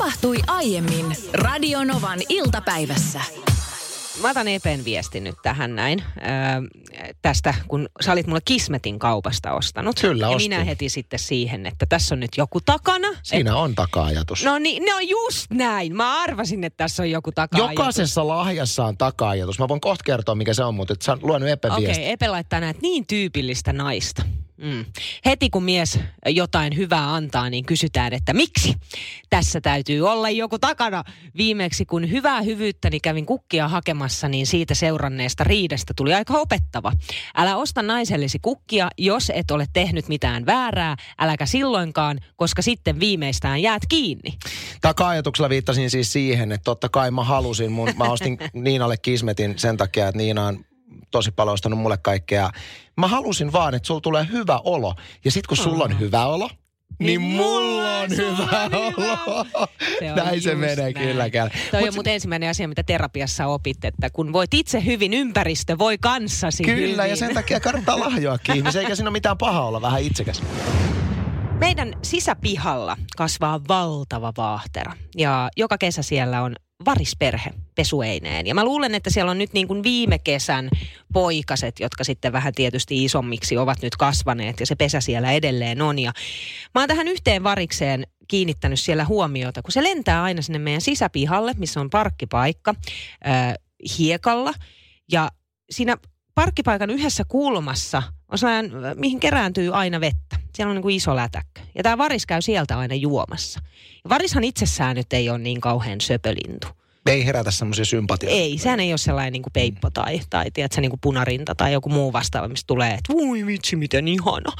tapahtui aiemmin Radionovan iltapäivässä. Mä otan Epen viesti nyt tähän näin. Öö, tästä, kun sä olit mulle Kismetin kaupasta ostanut. Kyllä, Ja ostin. minä heti sitten siihen, että tässä on nyt joku takana. Siinä on taka-ajatus. No niin, no just näin. Mä arvasin, että tässä on joku taka Jokaisessa lahjassa on taka-ajatus. Mä voin kohta kertoa, mikä se on, mutta et sä oot luonut Epen Okei, viesti. okay, Epe laittaa näet niin tyypillistä naista. Mm. Heti kun mies jotain hyvää antaa, niin kysytään, että miksi? Tässä täytyy olla joku takana. Viimeksi kun hyvää hyvyyttäni kävin kukkia hakemassa, niin siitä seuranneesta riidestä tuli aika opettava. Älä osta naisellesi kukkia, jos et ole tehnyt mitään väärää, äläkä silloinkaan, koska sitten viimeistään jäät kiinni. Taka-ajatuksella viittasin siis siihen, että totta kai mä halusin, mun, mä ostin Niinalle Kismetin sen takia, että Niina on tosi paljon ostanut mulle kaikkea. Mä halusin vaan, että sulla tulee hyvä olo. Ja sit kun sulla on hyvä olo, niin mulla on hyvä olo. Se on Näin se menee näin. kyllä. Toi Mut on mutta ensimmäinen asia, mitä terapiassa opit, että kun voit itse hyvin, ympäristö voi kanssasi Kyllä, hyvin. ja sen takia kannattaa lahjoakin ihmisiä, eikä siinä ole mitään pahaa olla vähän itsekäs. Meidän sisäpihalla kasvaa valtava vaahtera ja joka kesä siellä on varisperhe pesueineen. Ja mä luulen, että siellä on nyt niin kuin viime kesän poikaset, jotka sitten vähän tietysti isommiksi ovat nyt kasvaneet ja se pesä siellä edelleen on. Ja mä oon tähän yhteen varikseen kiinnittänyt siellä huomiota, kun se lentää aina sinne meidän sisäpihalle, missä on parkkipaikka äh, hiekalla. Ja siinä parkkipaikan yhdessä kulmassa on sellainen, mihin kerääntyy aina vettä. Siellä on niin kuin iso lätäkkö. Ja tämä varis käy sieltä aina juomassa. Ja varishan itsessään nyt ei ole niin kauhean söpölintu. Ei herätä semmoisia sympatioita. Ei, sehän ei ole sellainen niin kuin peippo tai, tai tiedätkö, niin kuin punarinta tai joku muu vastaava, mistä tulee, että voi vitsi, miten ihana.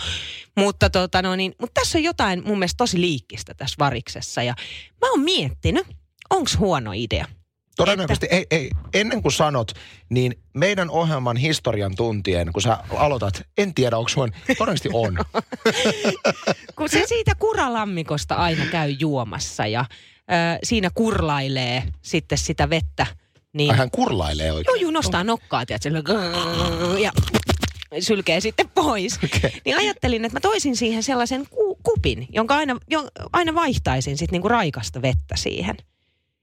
Mutta, tota, no niin, mutta tässä on jotain mun mielestä tosi liikkistä tässä variksessa. Ja mä oon miettinyt, onko huono idea. Todennäköisesti, ei, ei, ennen kuin sanot, niin meidän ohjelman historian tuntien, kun sä aloitat, en tiedä, onko sun, todennäköisesti on. Kun se siitä kuralammikosta aina käy juomassa ja ö, siinä kurlailee sitten sitä vettä. Niin, Ai hän kurlailee oikein. joo, nostaa nokkaa, tiedätkö, ja sylkee sitten pois. Okei. Niin ajattelin, että mä toisin siihen sellaisen ku, kupin, jonka aina, jo, aina vaihtaisin sitten niinku raikasta vettä siihen.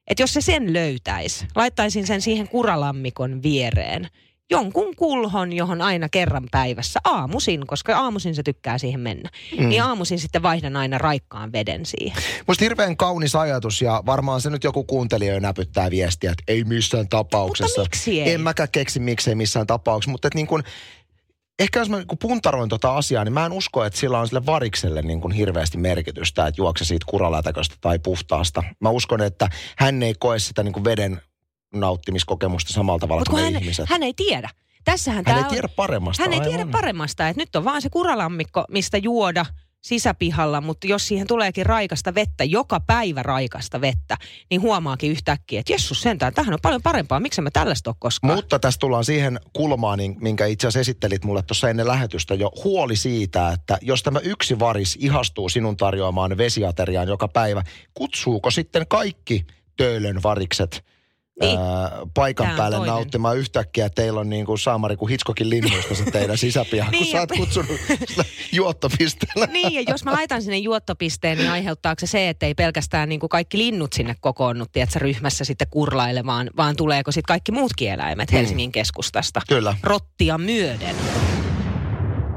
Että jos se sen löytäisi, laittaisin sen siihen kuralammikon viereen. Jonkun kulhon, johon aina kerran päivässä aamusin, koska aamusin se tykkää siihen mennä. Mm. Niin aamusin sitten vaihdan aina raikkaan veden siihen. Musta hirveän kaunis ajatus ja varmaan se nyt joku kuuntelija jo näpyttää viestiä, että ei missään tapauksessa. Mutta miksi ei? En mäkään keksi miksei missään tapauksessa, mutta että niin kuin, ehkä jos mä niin puntaroin tota asiaa, niin mä en usko, että sillä on sille varikselle niin kuin hirveästi merkitystä, että juokse siitä kuralätäköstä tai puhtaasta. Mä uskon, että hän ei koe sitä niin kuin veden nauttimiskokemusta samalla tavalla Mutta kuin hän, ihmiset. hän ei tiedä. Tässähän hän tää ei on- tiedä paremmasta. Hän ei tiedä paremmasta, että nyt on vaan se kuralammikko, mistä juoda sisäpihalla, mutta jos siihen tuleekin raikasta vettä, joka päivä raikasta vettä, niin huomaakin yhtäkkiä, että jessus sentään, tähän on paljon parempaa, miksi mä tällaista ole koskaan. Mutta tässä tullaan siihen kulmaan, niin- minkä itse asiassa esittelit mulle tuossa ennen lähetystä jo. Huoli siitä, että jos tämä yksi varis ihastuu sinun tarjoamaan vesiateriaan joka päivä, kutsuuko sitten kaikki töölön varikset Niin. ää, paikan on päälle toinen. nauttimaan yhtäkkiä, että teillä on niin kuin Saamari kuin Hitchcockin linnuista se teidän sisäpiha, Niin, kun sä oot kutsunut sitä juottopisteellä. Niin, ja jos mä laitan sinne juottopisteen, niin aiheuttaako se se, että ei pelkästään niin kuin kaikki linnut sinne kokoonnu, tiedätkö, ryhmässä sitten kurlailemaan, vaan tuleeko sitten kaikki muutkin eläimet Helsingin keskustasta? Kyllä. rottia myöden.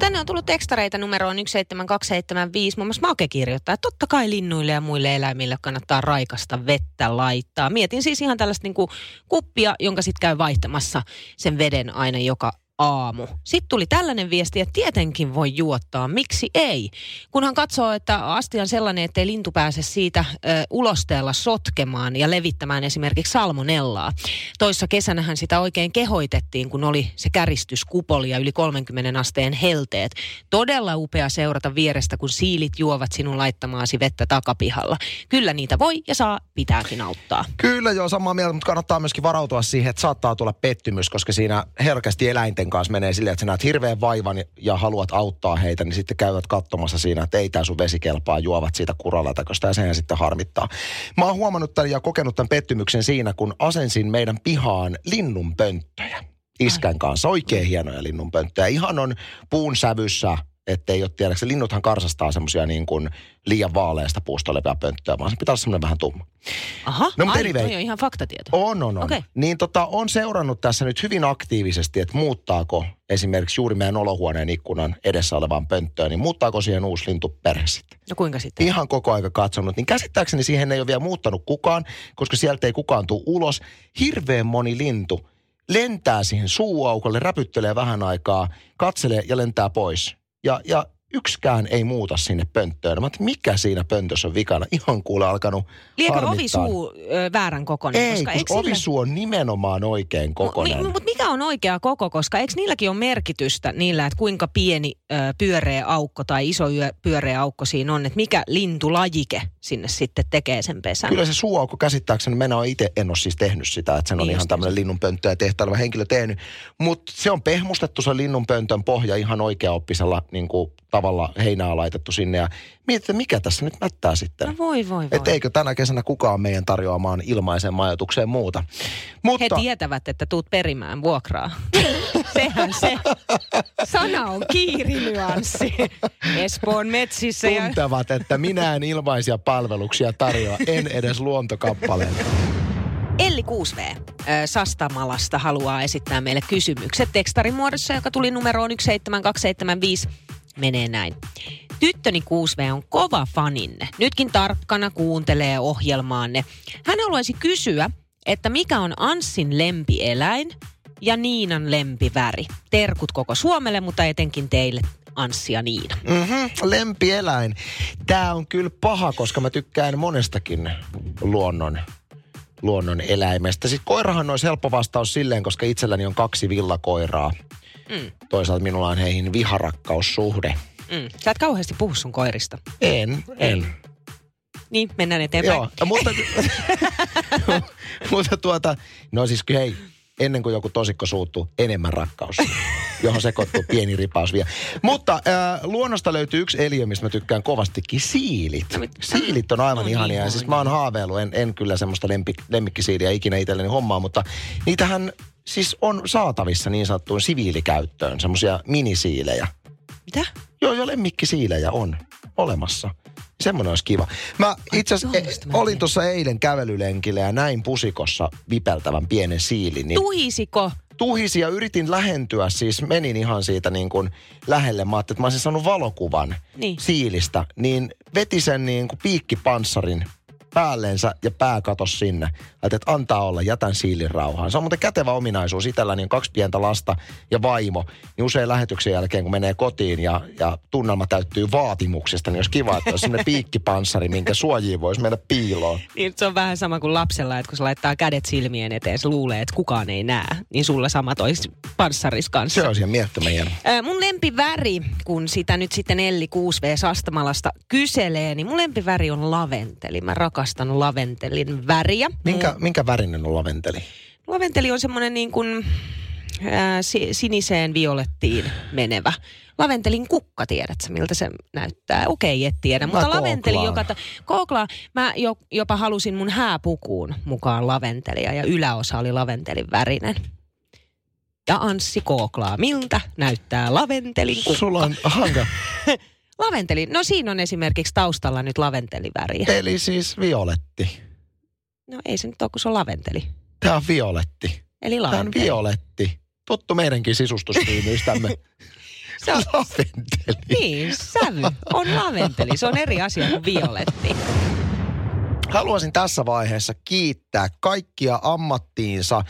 Tänne on tullut tekstareita numeroon 17275. Muun muassa Make kirjoittaa, että totta kai linnuille ja muille eläimille kannattaa raikasta vettä laittaa. Mietin siis ihan tällaista niin kuin kuppia, jonka sitten käy vaihtamassa sen veden aina joka aamu. Sitten tuli tällainen viesti, että tietenkin voi juottaa, miksi ei? Kunhan katsoo, että astia on sellainen, ettei lintu pääse siitä ö, ulosteella sotkemaan ja levittämään esimerkiksi salmonellaa. Toissa kesänähän sitä oikein kehoitettiin, kun oli se käristyskupoli ja yli 30 asteen helteet. Todella upea seurata vierestä, kun siilit juovat sinun laittamaasi vettä takapihalla. Kyllä niitä voi ja saa pitääkin auttaa. Kyllä joo, samaa mieltä, mutta kannattaa myöskin varautua siihen, että saattaa tulla pettymys, koska siinä herkästi eläinten kanssa menee silleen, että sä näet hirveän vaivan ja haluat auttaa heitä, niin sitten käyvät katsomassa siinä, että ei tää sun vesi kelpaa, juovat siitä kuralatäköstä ja sehän sitten harmittaa. Mä oon huomannut tämän ja kokenut tämän pettymyksen siinä, kun asensin meidän pihaan linnunpönttöjä iskän kanssa. Oikein hienoja linnunpönttöjä. Ihan on puun sävyssä Että ei ole tiedäksä, linnuthan karsastaa semmoisia niin kuin liian vaaleasta puusta olevia pönttöjä, vaan se pitää olla semmoinen vähän tumma. Aha, No, mutta ai, anyway. on ihan faktatieto. On, on, on. Okei. Niin tota, on seurannut tässä nyt hyvin aktiivisesti, että muuttaako esimerkiksi juuri meidän olohuoneen ikkunan edessä olevaan pönttöön, niin muuttaako siihen uusi lintuperhe sitten. No kuinka sitten? Ihan koko aika katsonut, niin käsittääkseni siihen ei ole vielä muuttanut kukaan, koska sieltä ei kukaan tule ulos. Hirveän moni lintu lentää siihen suuaukolle, räpyttelee vähän aikaa, katselee ja lentää pois. Ja, ja yksikään ei muuta sinne pönttöön. Mä mikä siinä pöntössä on vikana? Ihan kuule alkanut Liekö ovisuu ö, väärän kokoinen? Ei, koska sillä- ovisuu on nimenomaan oikein kokoinen. Mi, mutta mikä on oikea koko, koska eikö niilläkin ole merkitystä niillä, että kuinka pieni ö, pyöreä aukko tai iso yö, pyöreä aukko siinä on, että mikä lintulajike sinne sitten tekee sen pesän? Kyllä se suuaukko käsittääkseni, minä olen itse, en ole siis tehnyt sitä, että sen on Niin ihan just, tämmöinen linnunpönttö ja tehtäilevä henkilö tehnyt. Mutta se on pehmustettu se linnunpöntön pohja ihan oikeaoppisella niin kuin, tavalla heinää laitettu sinne. Ja mietit, että mikä tässä nyt mättää sitten. No voi, voi, voi. Että eikö tänä kesänä kukaan meidän tarjoamaan ilmaisen majoitukseen muuta. He Mutta tietävät, että tuut perimään vuokraa. Sehän se sana on kiirinyanssi. Espoon metsissä ja tuntevat, että minä en ilmaisia palveluksia tarjoa, en edes luontokappaleita. Elli 6V ö, Sastamalasta haluaa esittää meille kysymykset tekstarin muodossa, joka tuli numeroon 17275. Menee näin. Tyttöni 6V on kova faninne. Nytkin tarkkana kuuntelee ohjelmaanne. Hän haluaisi kysyä, että mikä on Anssin lempieläin ja Niinan lempiväri. Terkut koko Suomelle, mutta etenkin teille Anssi ja Niina. Mm-hmm, lempieläin. Tämä on kyllä paha, koska mä tykkään monestakin luonnon, luonnon eläimestä. Sitten koirahan olisi helppo vastaus silleen, koska itselläni on kaksi villakoiraa. Mm. Toisaalta minulla on heihin viharakkaussuhde. Mm. Sä et kauheasti puhu sun koirista. En, en. Niin, mennään eteenpäin. Joo, mutta, mutta tuota, no siis hei, ennen kuin joku tosikko suuttuu, enemmän rakkaus, johon sekoittuu pieni ripaus vielä. Mutta äh, luonnosta löytyy yksi eliö, mistä mä tykkään kovastikin, siilit. Siilit on aivan No ihania. niin, Ja no siis mä oon niin. haaveillut, en, en kyllä semmoista lempik, lemmikkisiiliä ikinä itselleni hommaa, mutta niitähän siis on saatavissa niin sanottuun siviilikäyttöön, semmoisia minisiilejä. Mitä? Joo, jo lemmikkisiilejä on olemassa. Semmoinen olisi kiva. Mä itse asiassa en olin tuossa eilen kävelylenkillä ja näin pusikossa vipeltävän pienen siilin. Niin Tuhisiko? tuhisi ja yritin lähentyä, siis menin ihan siitä niin kuin lähelle. Mä ajattelin, että mä olisin saanut valokuvan Niin. siilistä. Niin veti sen niin kuin piikkipanssarin päälleensä ja pää katos sinne. Ajattelin, että antaa olla, jätän siilin rauhaan. Se on muuten kätevä ominaisuus. Itselläni on kaksi pientä lasta ja vaimo. Niin usein lähetyksen jälkeen, kun menee kotiin ja, ja tunnelma täyttyy vaatimuksesta, niin olisi kiva, että olisi sellainen piikkipanssari, minkä suojiin voisi mennä piiloon. Niin se on vähän sama kuin lapsella, että kun se laittaa kädet silmien eteen, se luulee, että kukaan ei näe. Niin sulla sama tois panssaris kanssa. Se on siihen miettimään. Ö, Mun lempiväri, kun sitä nyt sitten Elli 6V Sastamalasta kyselee, niin mun lempiväri on laventeli. Mä rakastan laventelin väriä. Minkä, minkä värinen on laventeli? Laventeli on semmoinen niin kuin si- siniseen violettiin menevä. Laventelin kukka, tiedätkö miltä se näyttää? Okei, et tiedä. Mä mutta laventeli, googlaan. joka... Ta- Googlaa. Mä jo, jopa halusin mun hääpukuun mukaan laventelia ja yläosa oli laventelin värinen. Ja Anssi kooklaa, miltä näyttää laventelin kukka. Sulla on hanka. Laventeli, no siinä on esimerkiksi taustalla nyt laventeliväriä. Eli siis violetti. No ei se nyt ole, kun se on laventeli. Tämä on violetti. Eli Tämä on laventeli. violetti. Tuttu meidänkin sisustustyymyystämme. Se on, Laventeli. niin, sävy on laventeli. Se on eri asia kuin violetti. Haluaisin tässä vaiheessa kiittää kaikkia ammattiinsa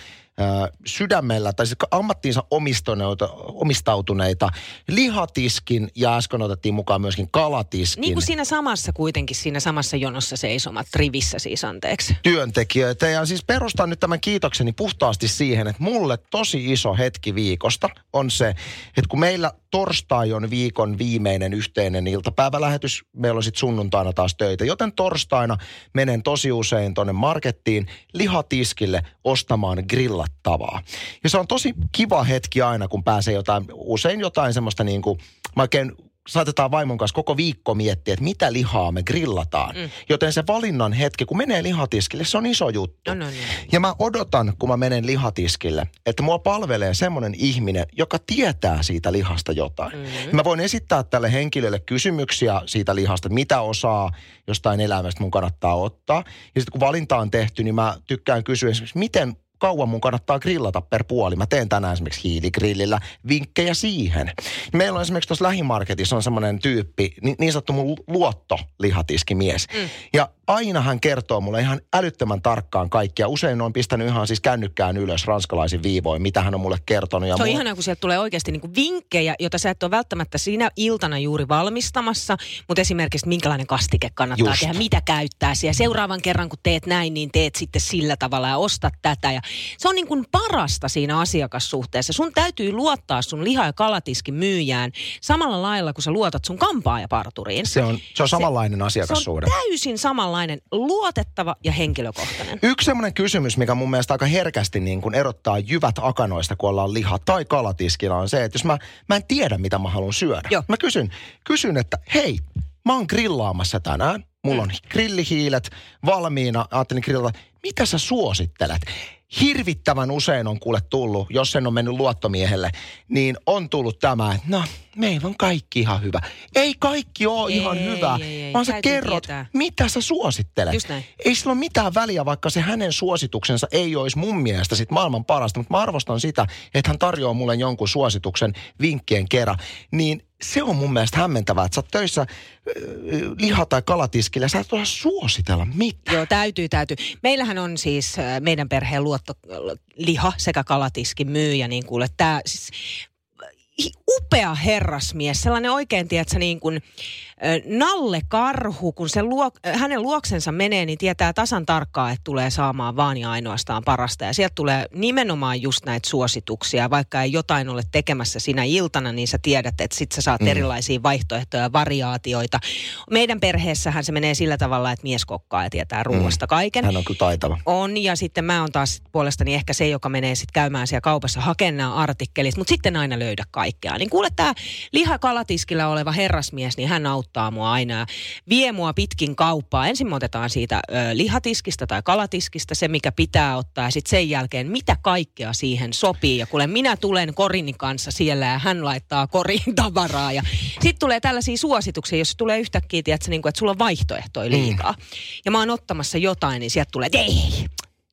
sydämellä, tai siis ammattiinsa omistuneita, omistautuneita lihatiskin ja äsken otettiin mukaan myöskin kalatiskin. Niin kuin siinä samassa kuitenkin, siinä samassa jonossa seisomat rivissä siis, anteeksi. työntekijöitä. Ja siis perustan nyt tämän kiitokseni puhtaasti siihen, että mulle tosi iso hetki viikosta on se, että kun meillä torstai on viikon viimeinen yhteinen iltapäivälähetys, meillä on sitten sunnuntaina taas töitä, joten torstaina menen tosi usein tonne markettiin lihatiskille ostamaan grillattavaa. Ja se on tosi kiva hetki aina, kun pääsee jotain, usein jotain semmoista niin kuin, mä oikein saatetaan vaimon kanssa koko viikko miettiä, että mitä lihaa me grillataan. Mm. Joten se valinnan hetki, kun menee lihatiskille, se on iso juttu. No, no, niin. Ja mä odotan, kun mä menen lihatiskille, että mua palvelee semmoinen ihminen, joka tietää siitä lihasta jotain. Mm. Mä voin esittää tälle henkilölle kysymyksiä siitä lihasta, mitä osaa jostain elämästä mun kannattaa ottaa. Ja sitten kun valinta on tehty, niin mä tykkään kysyä esimerkiksi, miten kauan mun kannattaa grillata per puoli. Mä teen tänään esimerkiksi hiiligrillillä vinkkejä siihen. Meillä on esimerkiksi tuossa lähimarketissa on semmoinen tyyppi, niin, niin sanottu mun luottolihatiskimies. Mm. Ja aina hän kertoo mulle ihan älyttömän tarkkaan kaikkia. Usein on pistänyt ihan siis kännykkään ylös ranskalaisin viivoin, mitä hän on mulle kertonut. Ja se on mulla... ihanaa, kun sieltä tulee oikeasti niinku vinkkejä, joita sä et ole välttämättä siinä iltana juuri valmistamassa, mutta esimerkiksi minkälainen kastike kannattaa Just. tehdä, mitä käyttää siellä. Seuraavan kerran, kun teet näin, niin teet sitten sillä tavalla ja ostat tätä. Ja se on niin kuin parasta siinä asiakassuhteessa. Sun täytyy luottaa sun liha- ja kalatiskin myyjään samalla lailla, kun sä luotat sun kampaajaparturiin. Se on, se on samanlainen se, asiakassuhde. Se on täysin samanlainen, luotettava ja henkilökohtainen. Yksi semmoinen kysymys, mikä mun mielestä aika herkästi niin kuin erottaa jyvät akanoista, kun ollaan liha tai kalatiskilla, on se, että jos mä, mä en tiedä, mitä mä haluan syödä. Joo. Mä kysyn, kysyn, että hei, mä oon grillaamassa tänään. Mulla on grillihiilet valmiina. Ajattelin grillata. Mitä sä suosittelet? Hirvittävän usein on kuule tullut, jos sen on mennyt luottomiehelle, niin on tullut tämä, että no, meillä on kaikki ihan hyvä. Ei kaikki ole Ei, ihan ei, hyvä, ei, ei. vaan sä kerrot, tietää. mitä sä suosittelet. Just näin. Ei sillä ole mitään väliä, vaikka se hänen suosituksensa ei olisi mun mielestä sit maailman parasta, mutta mä arvostan sitä, että hän tarjoaa mulle jonkun suosituksen vinkkien kerran. Niin se on mun mielestä hämmentävää, että sä oot töissä äh, liha- tai kalatiskillä sä et suositella mitään. Joo, täytyy, täytyy. Meillähän on siis äh, meidän perheen luottoliha sekä kalatiskin myyjä, niin kuule, tämä siis hi- upea herrasmies, sellainen oikein, tiedätkö, niin kuin Nalle Karhu, kun se luo, hänen luoksensa menee, niin tietää tasan tarkkaan, että tulee saamaan vaan ja ainoastaan parasta. Ja sieltä tulee nimenomaan just näitä suosituksia. Vaikka ei jotain ole tekemässä sinä iltana, niin sä tiedät, että sit sä saat mm. erilaisia vaihtoehtoja ja variaatioita. Meidän perheessähän se menee sillä tavalla, että mies kokkaa ja tietää ruuasta kaiken. Hän on kyllä taitava. On, ja sitten mä oon taas puolestani ehkä se, joka menee sitten käymään siellä kaupassa hakemaan nämä artikkelit, mutta sitten aina löydä kaikkea. Niin kuule, tämä lihakalatiskillä oleva herrasmies, niin hän auttaa mua aina ja vie mua pitkin kauppaa. Ensin me otetaan siitä ö, lihatiskistä tai kalatiskista se, mikä pitää ottaa, ja sitten sen jälkeen, mitä kaikkea siihen sopii. Ja kuule, minä tulen Korini kanssa siellä, ja hän laittaa koriin tavaraa. Ja sitten tulee tällaisia suosituksia, jos tulee yhtäkkiä, tiedätkö, niin kuin, että sulla on vaihtoehtoja liikaa. Ja mä oon ottamassa jotain, niin sieltä tulee, että ei,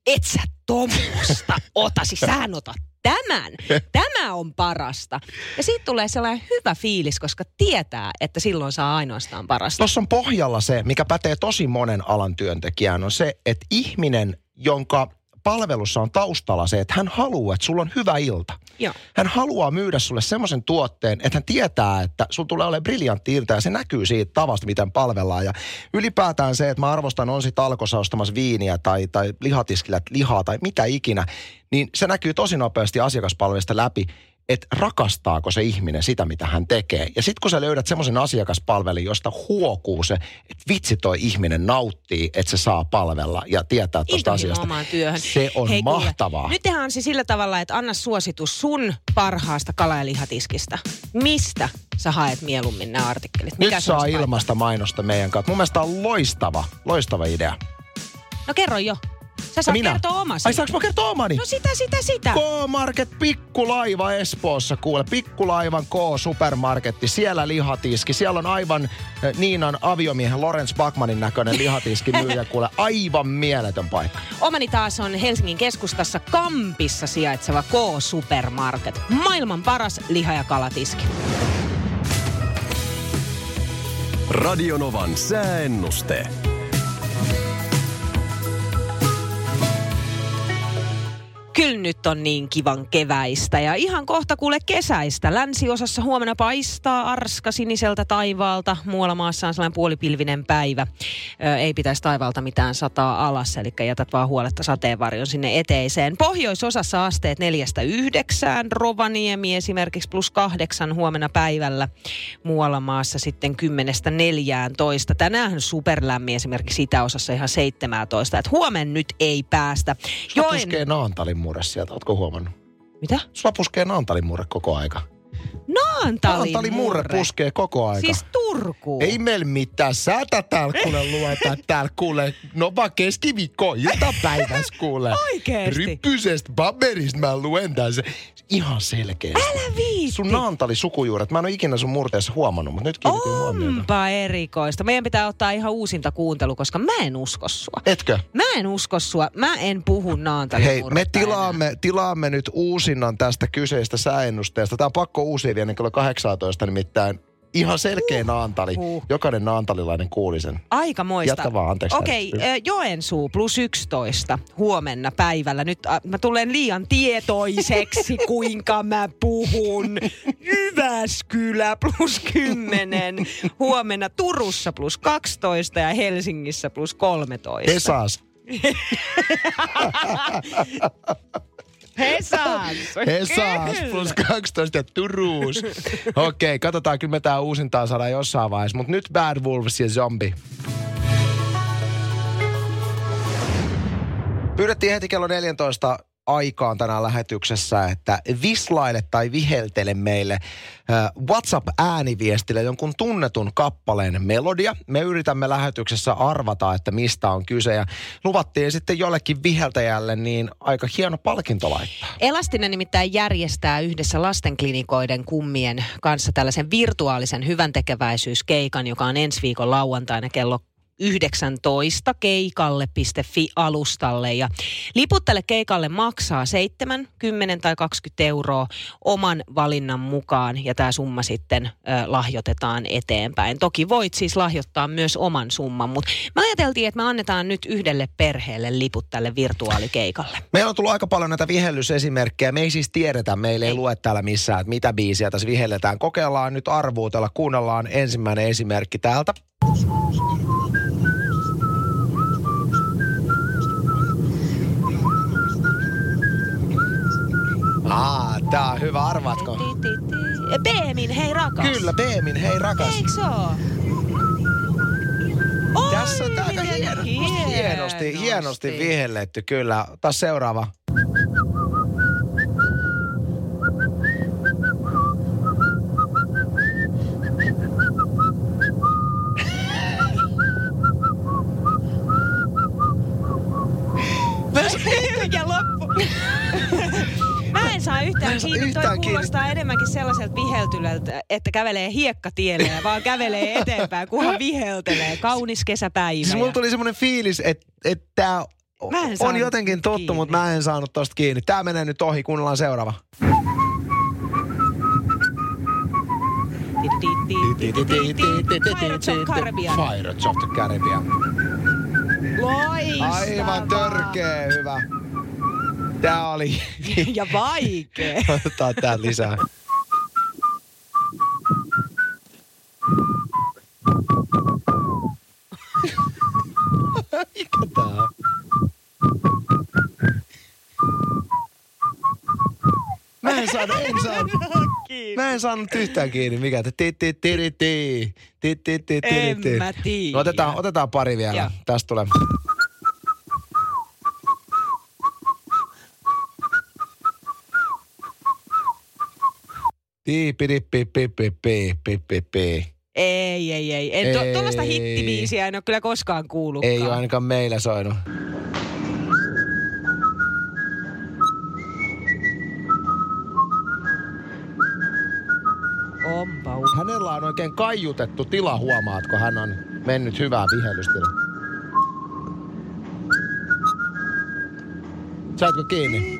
et sä tommosta ota, siis sähän otat tämän. Tämä on parasta. Ja siitä tulee sellainen hyvä fiilis, koska tietää, että silloin saa ainoastaan parasta. Tuossa on pohjalla se, mikä pätee tosi monen alan työntekijään, on se, että ihminen, jonka palvelussa on taustalla se, että hän haluaa, että sulla on hyvä ilta. Joo. Hän haluaa myydä sulle semmoisen tuotteen, että hän tietää, että sulla tulee olemaan briljantti ilta ja se näkyy siitä tavasta, miten palvellaan. Ja ylipäätään se, että mä arvostan, on sitten alkossa ostamassa viiniä tai, tai lihatiskillä lihaa tai mitä ikinä, niin se näkyy tosi nopeasti asiakaspalvelusta läpi, että rakastaako se ihminen sitä, mitä hän tekee. Ja sitten kun sä löydät semmoisen asiakaspalvelun, josta huokuu se, että vitsi toi ihminen nauttii, että se saa palvella ja tietää tuosta asiasta. työhön. Se on Hei, kuule, mahtavaa. Nyt tehdään se sillä tavalla, että anna suositus sun parhaasta kala- ja lihatiskistä. Mistä sä haet mieluummin nämä artikkelit? Nyt se saa ilmasta mainosta meidän kanssa. Mun mielestä on loistava, loistava idea. No kerro jo. Sä saat kertoa omasi. Ai saanko mä kertoa omani? No sitä, sitä, sitä. K-Market Pikkulaiva Espoossa, kuule. Pikkulaivan K-supermarketti, siellä lihatiski. Siellä on aivan eh, Niinan aviomiehen Lorenz Backmanin näköinen lihatiski myyjä, kuule. Aivan mieletön paikka. Omani taas on Helsingin keskustassa Kampissa sijaitseva K-Supermarket. Maailman paras liha- ja kalatiski. Radionovan sääennuste. Kyllä nyt on niin kivan keväistä ja ihan kohta kuule kesäistä. Länsiosassa huomenna paistaa arska siniseltä taivaalta. Muualla maassa on sellainen puolipilvinen päivä. Ö, ei pitäisi taivaalta mitään sataa alas, eli jätät vaan huoletta sateenvarjon sinne eteiseen. Pohjoisosassa asteet neljästä yhdeksään. Rovaniemi esimerkiksi plus kahdeksan huomenna päivällä. Muualla maassa sitten kymmenestä neljään toista. Tänään superlämmin esimerkiksi itäosassa ihan 17. Et huomen nyt ei päästä. Puskee naantalin murre sieltä, ootko huomannut? Mitä? Sulla puskee naantalin murre koko aika. Naantalin, Naantalin murre puskee koko aika. Siis Turku. Ei meillä mitään säätä täällä kuule lueta täällä kuule. No vaan keskiviikko iltapäivässä kuule. Oikeesti? Ryppysestä paperista mä luen tässä. Ihan selkeä. Älä viitti. Sun Naantali sukujuuret. Mä en ole ikinä sun murteessa huomannut, mutta nyt kiinnitin huomiota. Onpa erikoista. Meidän pitää ottaa ihan uusinta kuuntelu, koska mä en usko sua. Etkö? Mä en usko sua. Mä en puhu Naantalin Hei, me murretta enää. tilaamme, tilaamme nyt uusinnan tästä kyseistä sääennusteesta. Tämä on pakko uusia vielä ennen kello 18, nimittäin ihan selkeä naantali. huh. Jokainen naantalilainen kuuli sen. Aika moista. Jättä vaan, anteeksi. Okei, okay, Joensuu plus 11 huomenna päivällä. Nyt äh, mä tulen liian tietoiseksi, kuinka mä puhun. Jyväskylä plus 10. Huomenna Turussa plus 12 ja Helsingissä plus 13. Hesas. Hesas. Hesas plus 12 ja Turuus. Okei, okay, katsotaan, kyllä me tää uusintaa saadaan jossain vaiheessa. Mutta nyt Bad Wolves ja Zombie. Pyydettiin heti kello 14 aikaan tänään lähetyksessä, että vislaile tai viheltele meille WhatsApp-ääniviestillä jonkun tunnetun kappaleen melodia. Me yritämme lähetyksessä arvata, että mistä on kyse ja luvattiin sitten jollekin viheltäjälle niin aika hieno palkinto laittaa. Elastinen nimittäin järjestää yhdessä lastenklinikoiden kummien kanssa tällaisen virtuaalisen hyväntekeväisyyskeikan, joka on ensi viikon lauantaina kello 19 keikalle.fi-alustalle ja liput tälle keikalle maksaa 7, 10 tai 20 euroa oman valinnan mukaan ja tämä summa sitten ö, lahjoitetaan eteenpäin. Toki voit siis lahjoittaa myös oman summan, mutta me ajateltiin, että me annetaan nyt yhdelle perheelle liput tälle virtuaalikeikalle. Meillä on tullut aika paljon näitä vihellysesimerkkejä. Me ei siis tiedetä, meillä ei Ei. lue täällä missään, että mitä biisiä tässä vihelletään. Kokeillaan nyt arvuutella, kuunnellaan ensimmäinen esimerkki täältä. Aa, tää on hyvä, arvaatko? Beemin, hei rakas. Kyllä, Beemin, hei rakas. Eikö se oo? Oi, Tässä on tää aika hienosti, hienosti, hienosti hienosti. vihelletty, kyllä. Taas seuraava. ja loppu. En saa yhtään kiinni. yhtään Toi kiinni. kuulostaa enemmänkä sellaiselta viheltylältä, että kävelee hiekkatielle, vaan kävelee eteenpäin, kunhan viheltelee. Kaunis kesäpäivä. Siis mulla tuli semmoinen fiilis, että, että tää on jotenkin tuttu, kiinni. mutta mä en saanut tosta kiinni. Tää menee nyt ohi, kuunnellaan seuraava. Pirates of Caribbean. Pirates of the Caribbean. Loistavaa. Aivan törkeä hyvä. Tää oli... Ja vaikee. Otetaan tää lisää. Mikä tää on? Mä en saanut, en saanut. Mä en saanut yhtään kiinni. Mikä te? Ti, ti, ti, ti, ti. Ti, ti, ti, ti, En mä tiedä. No otetaan, otetaan pari vielä. Joo. Tästä tulee. Ei, ei, ei. En ei. Tuollaista hittibiisiä en ole kyllä koskaan kuullut. Ei ole ainakaan meillä soinut. Onpa Hänellä on oikein kaiutettu tila, huomaatko? Hän on mennyt hyvää vihelystila. Saatko kiinni?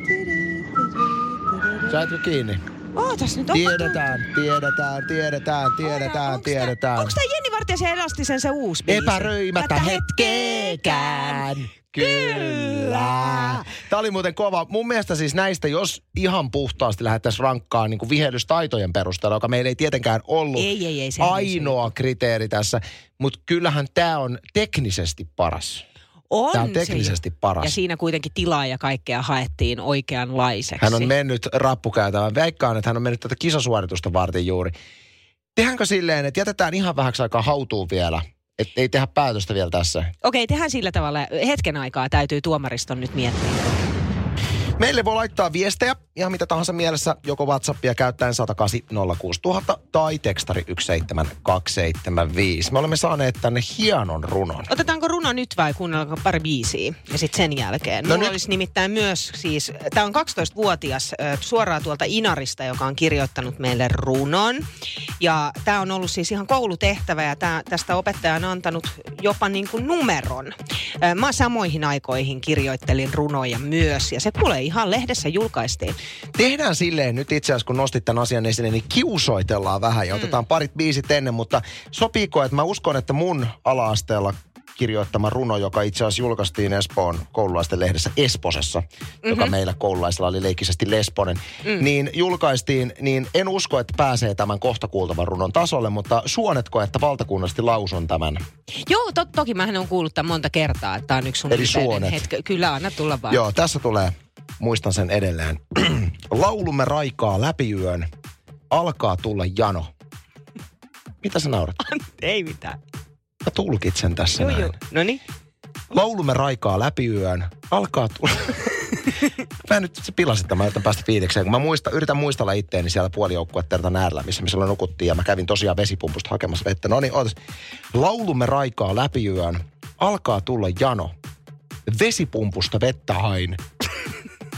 Saatko kiinni? Ootas nyt, Tiedetään, tiedetään, tiedetään, tiedetään, tiedetään. Onko tämä Jenni Vartiaisen Elastisen se uusi biisi? Epäröimättä hetkeekään. Kyllä. Tämä oli muuten kova. Mun mielestä siis näistä, jos ihan puhtaasti lähdettäisiin rankkaan niin kuin vihellystaitojen perusteella, joka meillä ei tietenkään ollut Ei, ei, ei. sehän ei ainoa kriteeri tässä, mutta kyllähän tämä on teknisesti paras. On Tämä on se teknisesti jo. paras. Ja siinä kuitenkin tilaa ja kaikkea haettiin oikeanlaiseksi. Hän on mennyt rappukäytävän. Veikkaan, että hän on mennyt tätä kisasuoritusta varten juuri. Tehdäänkö silleen, että jätetään ihan vähäksi aikaa hautuun vielä? Että ei tehdä päätöstä vielä tässä. Okei, tehdään sillä tavalla. Hetken aikaa täytyy tuomariston nyt miettiä. Meille voi laittaa viestejä ihan mitä tahansa mielessä, joko WhatsAppia käyttäen 108 06000 tai tekstari 17275. Me olemme saaneet tänne hienon runon. Otetaanko runo nyt vai kuunnellaan pari biisiä ja sitten sen jälkeen? No Mulla nyt- olisi nimittäin myös siis, tämä on 12-vuotias ö, suoraan tuolta Inarista, joka on kirjoittanut meille runon. Ja tämä on ollut siis ihan koulutehtävä ja tää, tästä opettaja on antanut jopa niin kuin numeron. Mä samoihin aikoihin kirjoittelin runoja myös ja se kuulee ihan lehdessä julkaistiin. Tehdään silleen nyt itse asiassa, kun nostit tämän asian esille, niin kiusoitellaan vähän ja otetaan parit biisit ennen, mutta sopiiko, että mä uskon, että mun ala-asteella kirjoittama runo, joka itse asiassa julkaistiin Espoon koululaisten lehdessä Esposessa, mm-hmm. joka meillä koululaisilla oli leikisesti Lesponen, mm. niin julkaistiin, niin en usko, että pääsee tämän kohta kuultavan runon tasolle, mutta suonetko, että valtakunnallisesti lausun tämän? Joo, to, toki mähän on kuullut tämän monta kertaa, että tämä on yksi sun Eli suonet. hetki. Kyllä, anna tulla vaan. Joo, tässä tulee, muistan sen edelleen. Laulumme raikaa läpi yön, alkaa tulla jano. Mitä sä naurat? Ei mitään. Mä tulkitsen tässä Joo, näin. joo. No niin. Laulumme raikaa läpi yön, alkaa tulla... mä nyt se pilasin tämän, että päästä fiilikseen. Kun mä muista, yritän muistella itteeni siellä puolijoukkuettertan äärellä, missä me silloin nukuttiin. Ja mä kävin tosiaan vesipumpusta hakemassa vettä. No niin, ootas. Laulumme raikaa läpi yön, alkaa tulla jano. Vesipumpusta vettä hain.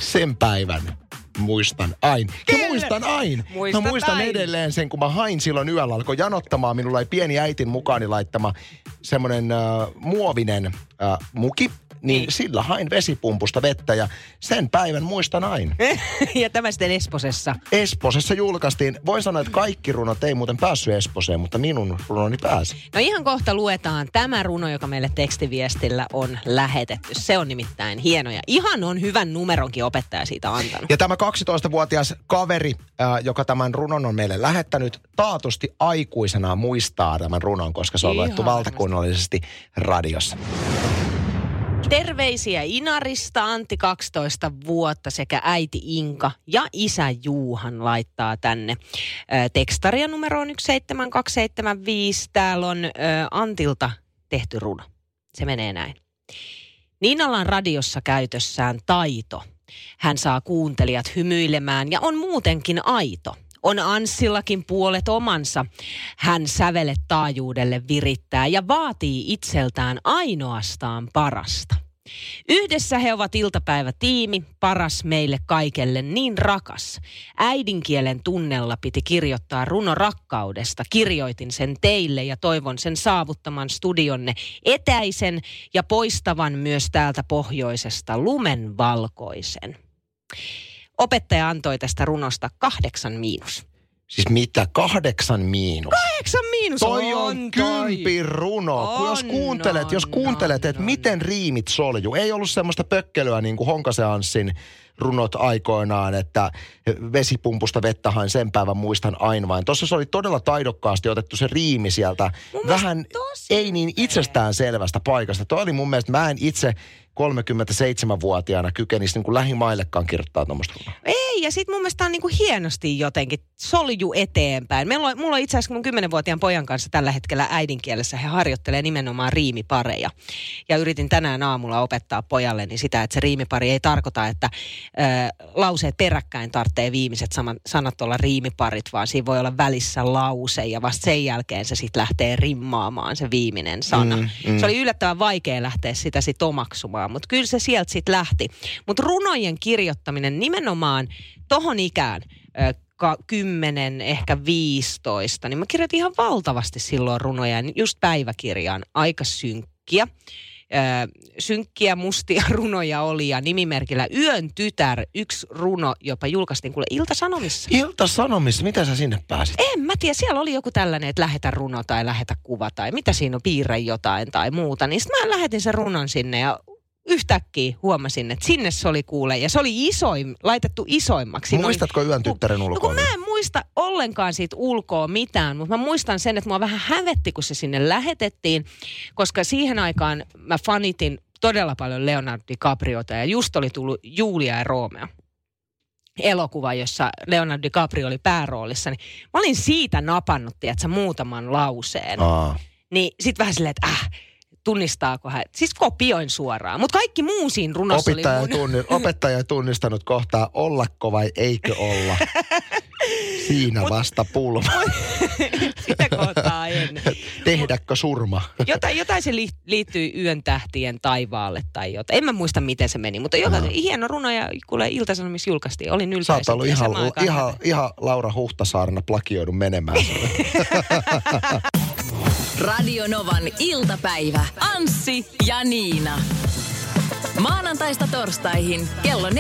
Sen päivän muistan ain. Ja muistan ain. Muistat mä muistan ain. edelleen sen, kun mä hain silloin yöllä, alkoi janottamaan. Minulla ei pieni äitin mukaani laittama semmoinen äh, muovinen äh, muki. Niin, Niin. sillä hain vesipumpusta vettä ja sen päivän muistan aina. ja tämä sitten Esposessa. Esposessa julkaistiin, voin sanoa, että kaikki runot ei muuten päässyt Esposeen, mutta minun runoni pääsi. No ihan kohta luetaan tämä runo, joka meille tekstiviestillä on lähetetty. Se on nimittäin hieno ja ihan on hyvän numeronkin opettaja siitä antanut. Ja tämä 12-vuotias kaveri, äh, joka tämän runon on meille lähettänyt, taatusti aikuisena muistaa tämän runon, koska se on luettu valtakunnallisesti radiossa. Terveisiä Inarista, Antti 12 vuotta sekä äiti Inka ja isä Juuhan laittaa tänne tekstaria numeroon 17275. Täällä on Antilta tehty runo. Se menee näin. Niinalla on radiossa käytössään taito. Hän saa kuuntelijat hymyilemään ja on muutenkin aito. On Anssillakin puolet omansa. Hän sävelet taajuudelle virittää ja vaatii itseltään ainoastaan parasta. Yhdessä he ovat iltapäivätiimi, paras meille kaikelle niin rakas. Äidinkielen tunnella piti kirjoittaa runo rakkaudesta. Kirjoitin sen teille ja toivon sen saavuttaman studionne etäisen ja poistavan myös täältä pohjoisesta lumen valkoisen. Opettaja antoi tästä runosta kahdeksan miinus. Siis mitä? Kahdeksan miinus. Kahdeksan miinus Toi on kympin runo. Kun jos On, kuuntelet, jos on, kuuntelet, on, että on. miten riimit solju. Ei ollut semmoista pökkelyä niin kuin Honkasen Anssin runot aikoinaan, että vesipumpusta vettä hain sen päivän muistan aina vain. Tuossa se oli todella taidokkaasti otettu se riimi sieltä. Mun Vähän ei niin itsestään selvästä paikasta. Toi oli mun mielestä, mä en itse 37-vuotiaana kykenisi niin kuin lähimaillekaan kirjoittaa tuommoista. Ei, ja sitten mun mielestä on niinku hienosti jotenkin solju eteenpäin. Meillä on, mulla on itse asiassa mun 10-vuotiaan pojan kanssa tällä hetkellä äidinkielessä. He harjoittelee nimenomaan riimipareja. Ja yritin tänään aamulla opettaa pojalleni sitä, että se riimipari ei tarkoita, että ö, lauseet peräkkäin tarvitsee viimeiset saman, sanat olla riimiparit, vaan siinä voi olla välissä lause ja vasta sen jälkeen se sitten lähtee rimmaamaan se viimeinen sana. Mm. mm. Se oli yllättävän vaikea lähteä sitä sitten omaksumaan, mutta kyllä se sieltä sitten lähti. Mutta runojen kirjoittaminen nimenomaan tohon ikään, ö, ka- 10, ehkä 15, niin mä kirjoitin ihan valtavasti silloin runoja, ja just päiväkirjaan, aika synkkiä. Ö, synkkiä mustia runoja oli ja nimimerkillä Yön tytär, yksi runo, jopa julkaistiin kuule Ilta-Sanomissa. Ilta-Sanomissa, miten sä sinne pääsit? En mä tiedä, siellä oli joku tällainen, että lähetä runo tai lähetä kuva tai mitä siinä on, piirrä jotain tai muuta. Niin sitten mä lähetin sen runon sinne ja yhtäkkiä huomasin, että sinne se oli kuule. Ja se oli isoin, laitettu isoimmaksi. Muistatko yön tyttären No kun ulkoa? mä en muista ollenkaan siitä ulkoa mitään, mutta mä muistan sen, että mua vähän hävetti, kun se sinne lähetettiin, koska siihen aikaan mä fanitin todella paljon Leonardo DiCapriota ja just oli tullut Julia ja Romeo elokuva, jossa Leonardo DiCaprio oli pääroolissa, niin mä olin siitä napannut, tiedätkö, muutaman lauseen. Aa. Niin sit vähän silleen, että äh, tunnistaako hän. Siis kopioin suoraan. Mutta kaikki muu siinä runossa Opettaja, oli mun. tunni, opettaja tunnistanut kohtaa ollako vai eikö olla. Siinä vasta pulma. Sitä kohtaa en. Tehdäkö surma? Jotain, jotain se li, liittyy yön tähtien taivaalle tai jotain. En mä muista, miten se meni, mutta joka, hieno runo ja kuule Ilta-Sanomissa julkaistiin. Olin ylpeä Sä oot ollut ihan, ihan, häveä. ihan Laura Huhtasaarena plakioidun menemään. Radio Novan iltapäivä. Anssi ja Niina. Maanantaista torstaihin kello 14.18.